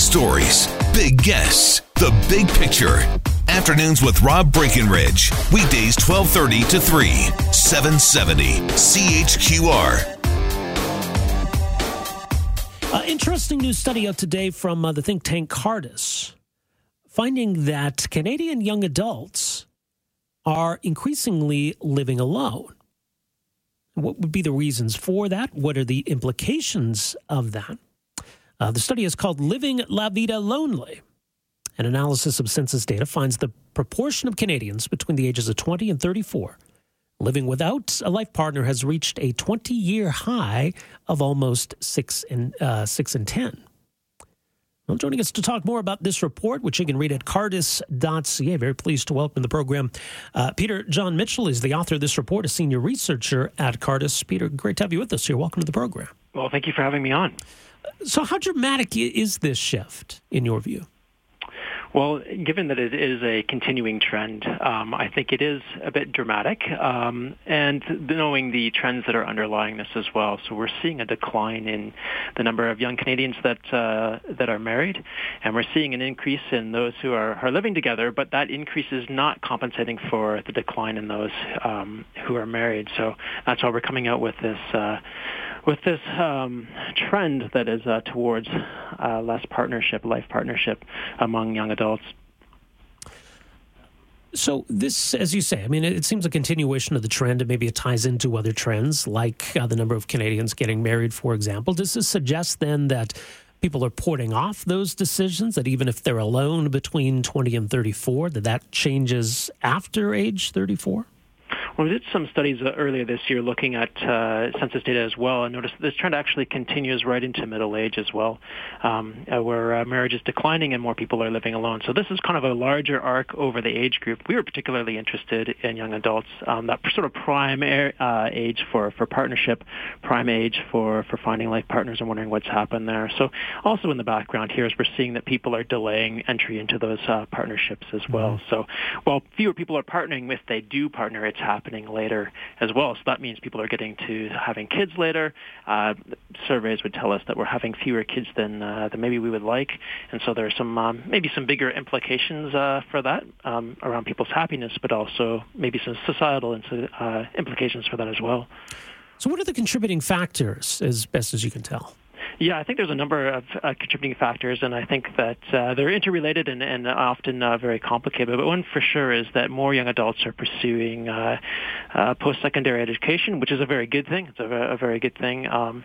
stories, big guests, the big picture. Afternoons with Rob Breckenridge. Weekdays 1230 to 3, 770 CHQR. Uh, interesting new study out today from uh, the think tank Cardus, finding that Canadian young adults are increasingly living alone. What would be the reasons for that? What are the implications of that? Uh, the study is called Living La Vida Lonely. An analysis of census data finds the proportion of Canadians between the ages of 20 and 34 living without a life partner has reached a 20 year high of almost 6 in, uh, 6 in 10. Well, joining us to talk more about this report, which you can read at cardus.ca. Very pleased to welcome the program. Uh, Peter John Mitchell is the author of this report, a senior researcher at Cardus. Peter, great to have you with us here. Welcome to the program. Well, thank you for having me on. So, how dramatic is this shift in your view? Well, given that it is a continuing trend, um, I think it is a bit dramatic, um, and knowing the trends that are underlying this as well. So we're seeing a decline in the number of young Canadians that uh, that are married, and we're seeing an increase in those who are, are living together. But that increase is not compensating for the decline in those um, who are married. So that's why we're coming out with this. Uh, with this um, trend that is uh, towards uh, less partnership, life partnership among young adults. So this, as you say, I mean, it seems a continuation of the trend, and maybe it ties into other trends, like uh, the number of Canadians getting married, for example. Does this suggest then that people are putting off those decisions? That even if they're alone between twenty and thirty-four, that that changes after age thirty-four? Well, we did some studies uh, earlier this year looking at uh, census data as well, and noticed this trend actually continues right into middle age as well, um, uh, where uh, marriage is declining and more people are living alone. So this is kind of a larger arc over the age group. We were particularly interested in young adults, um, that sort of prime uh, age for, for partnership, prime age for, for finding life partners and wondering what's happened there. So also in the background here is we're seeing that people are delaying entry into those uh, partnerships as well. Mm-hmm. So while fewer people are partnering, if they do partner, it's happening happening later as well. So that means people are getting to having kids later. Uh, surveys would tell us that we're having fewer kids than uh, than maybe we would like, and so there are some um, maybe some bigger implications uh, for that um, around people's happiness, but also maybe some societal uh, implications for that as well. So, what are the contributing factors, as best as you can tell? Yeah, I think there's a number of uh, contributing factors, and I think that uh, they're interrelated and, and often uh, very complicated. But one for sure is that more young adults are pursuing uh, uh, post-secondary education, which is a very good thing. It's a, a very good thing. Um,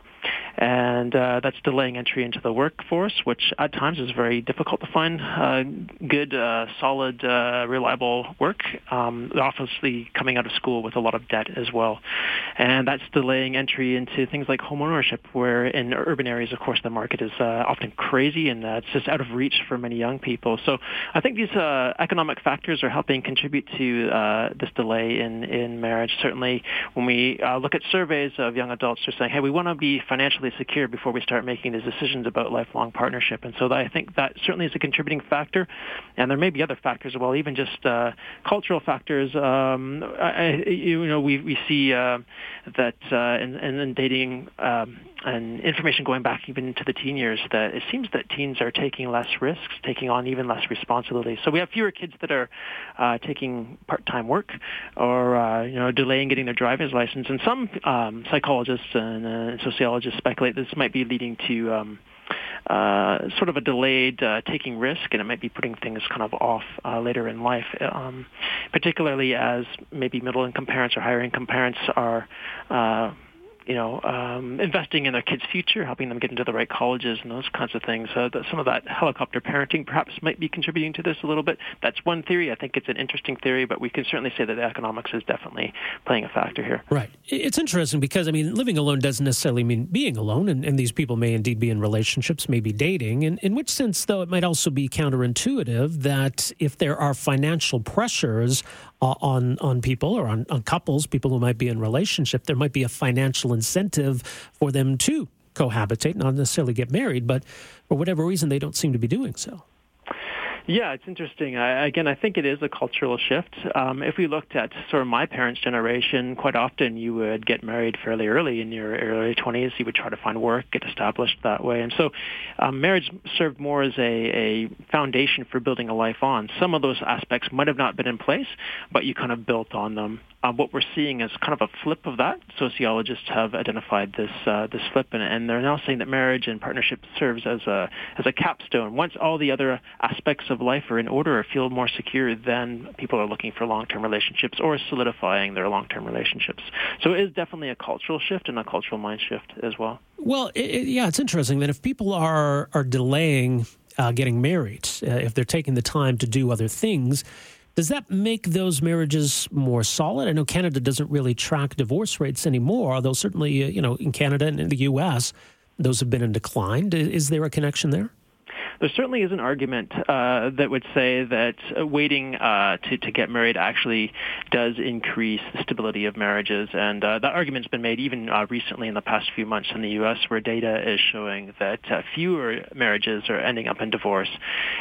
and uh, that's delaying entry into the workforce, which at times is very difficult to find good, solid, reliable work. Um, obviously, coming out of school with a lot of debt as well, and that's delaying entry into things like homeownership, where in urban areas, of course, the market is uh, often crazy and uh, it's just out of reach for many young people. So I think these economic factors are helping contribute to this delay in in marriage. Certainly, when we look at surveys of young adults, they're saying, "Hey, we want to be financially secure before we start making these decisions about lifelong partnership. And so I think that certainly is a contributing factor. And there may be other factors as well, even just uh, cultural factors. Um, I, you know, we, we see uh, that uh, in, in dating um, and information going back even into the teen years that it seems that teens are taking less risks, taking on even less responsibility. So we have fewer kids that are uh, taking part-time work or uh, you know delaying getting their driver's license. And some um, psychologists and uh, sociologists speculate this might be leading to um, uh, sort of a delayed uh, taking risk, and it might be putting things kind of off uh, later in life, um, particularly as maybe middle-income parents or higher-income parents are uh, you know, um, investing in their kids' future, helping them get into the right colleges and those kinds of things. Uh, that some of that helicopter parenting perhaps might be contributing to this a little bit. That's one theory. I think it's an interesting theory, but we can certainly say that the economics is definitely playing a factor here. Right. It's interesting because, I mean, living alone doesn't necessarily mean being alone, and, and these people may indeed be in relationships, maybe dating. And in which sense, though, it might also be counterintuitive that if there are financial pressures uh, on on people or on, on couples, people who might be in relationship, there might be a financial incentive for them to cohabitate, not necessarily get married, but for whatever reason, they don't seem to be doing so. Yeah, it's interesting. I, again, I think it is a cultural shift. Um, if we looked at sort of my parents' generation, quite often you would get married fairly early in your early 20s. You would try to find work, get established that way. And so um, marriage served more as a, a foundation for building a life on. Some of those aspects might have not been in place, but you kind of built on them. Uh, what we're seeing is kind of a flip of that. Sociologists have identified this uh, this flip, and, and they're now saying that marriage and partnership serves as a as a capstone. Once all the other aspects of life are in order or feel more secure, then people are looking for long-term relationships or solidifying their long-term relationships. So it is definitely a cultural shift and a cultural mind shift as well. Well, it, it, yeah, it's interesting that if people are are delaying uh, getting married, uh, if they're taking the time to do other things does that make those marriages more solid? I know Canada doesn't really track divorce rates anymore, although certainly, uh, you know, in Canada and in the U.S., those have been in decline. Is there a connection there? There certainly is an argument uh, that would say that waiting uh, to, to get married actually does increase the stability of marriages. And uh, that argument's been made even uh, recently in the past few months in the U.S., where data is showing that uh, fewer marriages are ending up in divorce.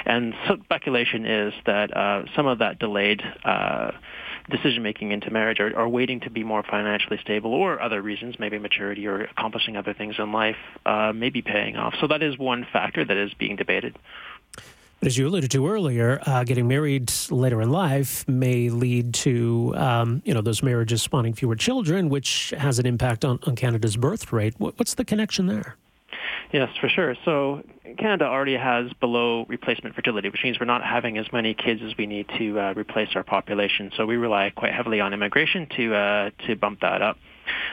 And speculation is that uh, some of that delayed decision making into marriage are, are waiting to be more financially stable or other reasons, maybe maturity or accomplishing other things in life, uh, may be paying off. So that is one factor that is being debated. As you alluded to earlier, uh, getting married later in life may lead to, um, you know, those marriages spawning fewer children, which has an impact on, on Canada's birth rate. What's the connection there? Yes, for sure. So Canada already has below replacement fertility, which means we're not having as many kids as we need to uh, replace our population. So we rely quite heavily on immigration to uh, to bump that up.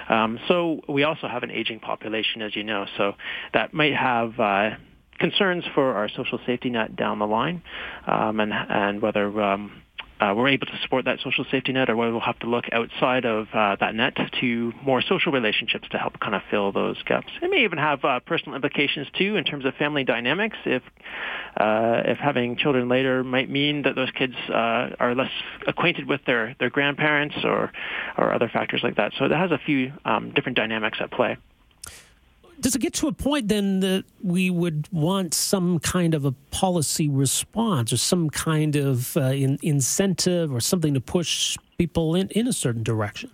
Um, so we also have an aging population, as you know. So that might have uh, concerns for our social safety net down the line, um, and and whether um, uh, we're able to support that social safety net or whether we'll have to look outside of uh, that net to more social relationships to help kind of fill those gaps. It may even have uh, personal implications too in terms of family dynamics. If uh, if having children later might mean that those kids uh, are less acquainted with their, their grandparents or or other factors like that. So it has a few um, different dynamics at play does it get to a point then that we would want some kind of a policy response or some kind of uh, in, incentive or something to push people in, in a certain direction?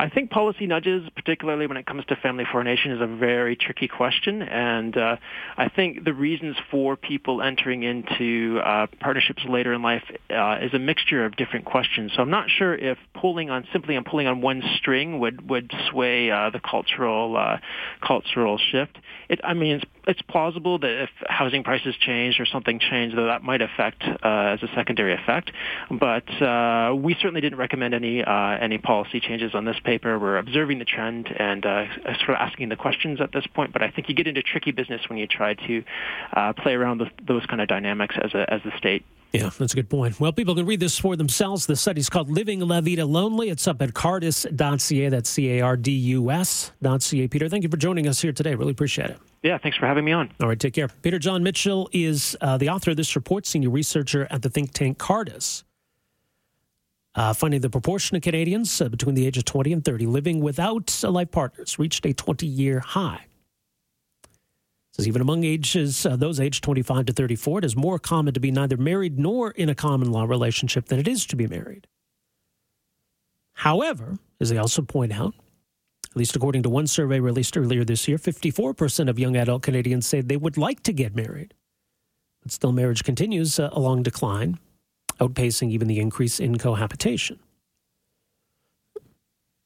I think policy nudges, particularly when it comes to family formation, is a very tricky question. And uh, I think the reasons for people entering into uh, partnerships later in life uh, is a mixture of different questions. So I'm not sure if pulling on simply on pulling on one string would would sway uh, the cultural uh, cultural shift. It, I mean, it's it's plausible that if housing prices change or something changed, that that might affect uh, as a secondary effect. But uh, we certainly didn't recommend any uh, any policy changes on this paper. We're observing the trend and uh, sort of asking the questions at this point. But I think you get into tricky business when you try to uh, play around with those kind of dynamics as a as the state. Yeah, that's a good point. Well, people can read this for themselves. The study's called Living La Vida Lonely. It's up at cardus.ca. That's C A R D U S.ca. Peter, thank you for joining us here today. Really appreciate it. Yeah, thanks for having me on. All right, take care. Peter John Mitchell is uh, the author of this report, senior researcher at the think tank Cardus. Uh, finding the proportion of Canadians uh, between the age of 20 and 30 living without life partners reached a 20 year high. Says even among ages, uh, those aged 25 to 34, it is more common to be neither married nor in a common law relationship than it is to be married. However, as they also point out, at least according to one survey released earlier this year, 54% of young adult Canadians say they would like to get married. But still, marriage continues uh, along decline, outpacing even the increase in cohabitation.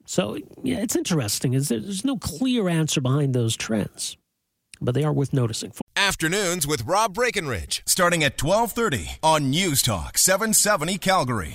So, yeah, it's interesting. Is there's no clear answer behind those trends, but they are worth noticing. for Afternoons with Rob Breckenridge, starting at 1230 on News Talk 770 Calgary.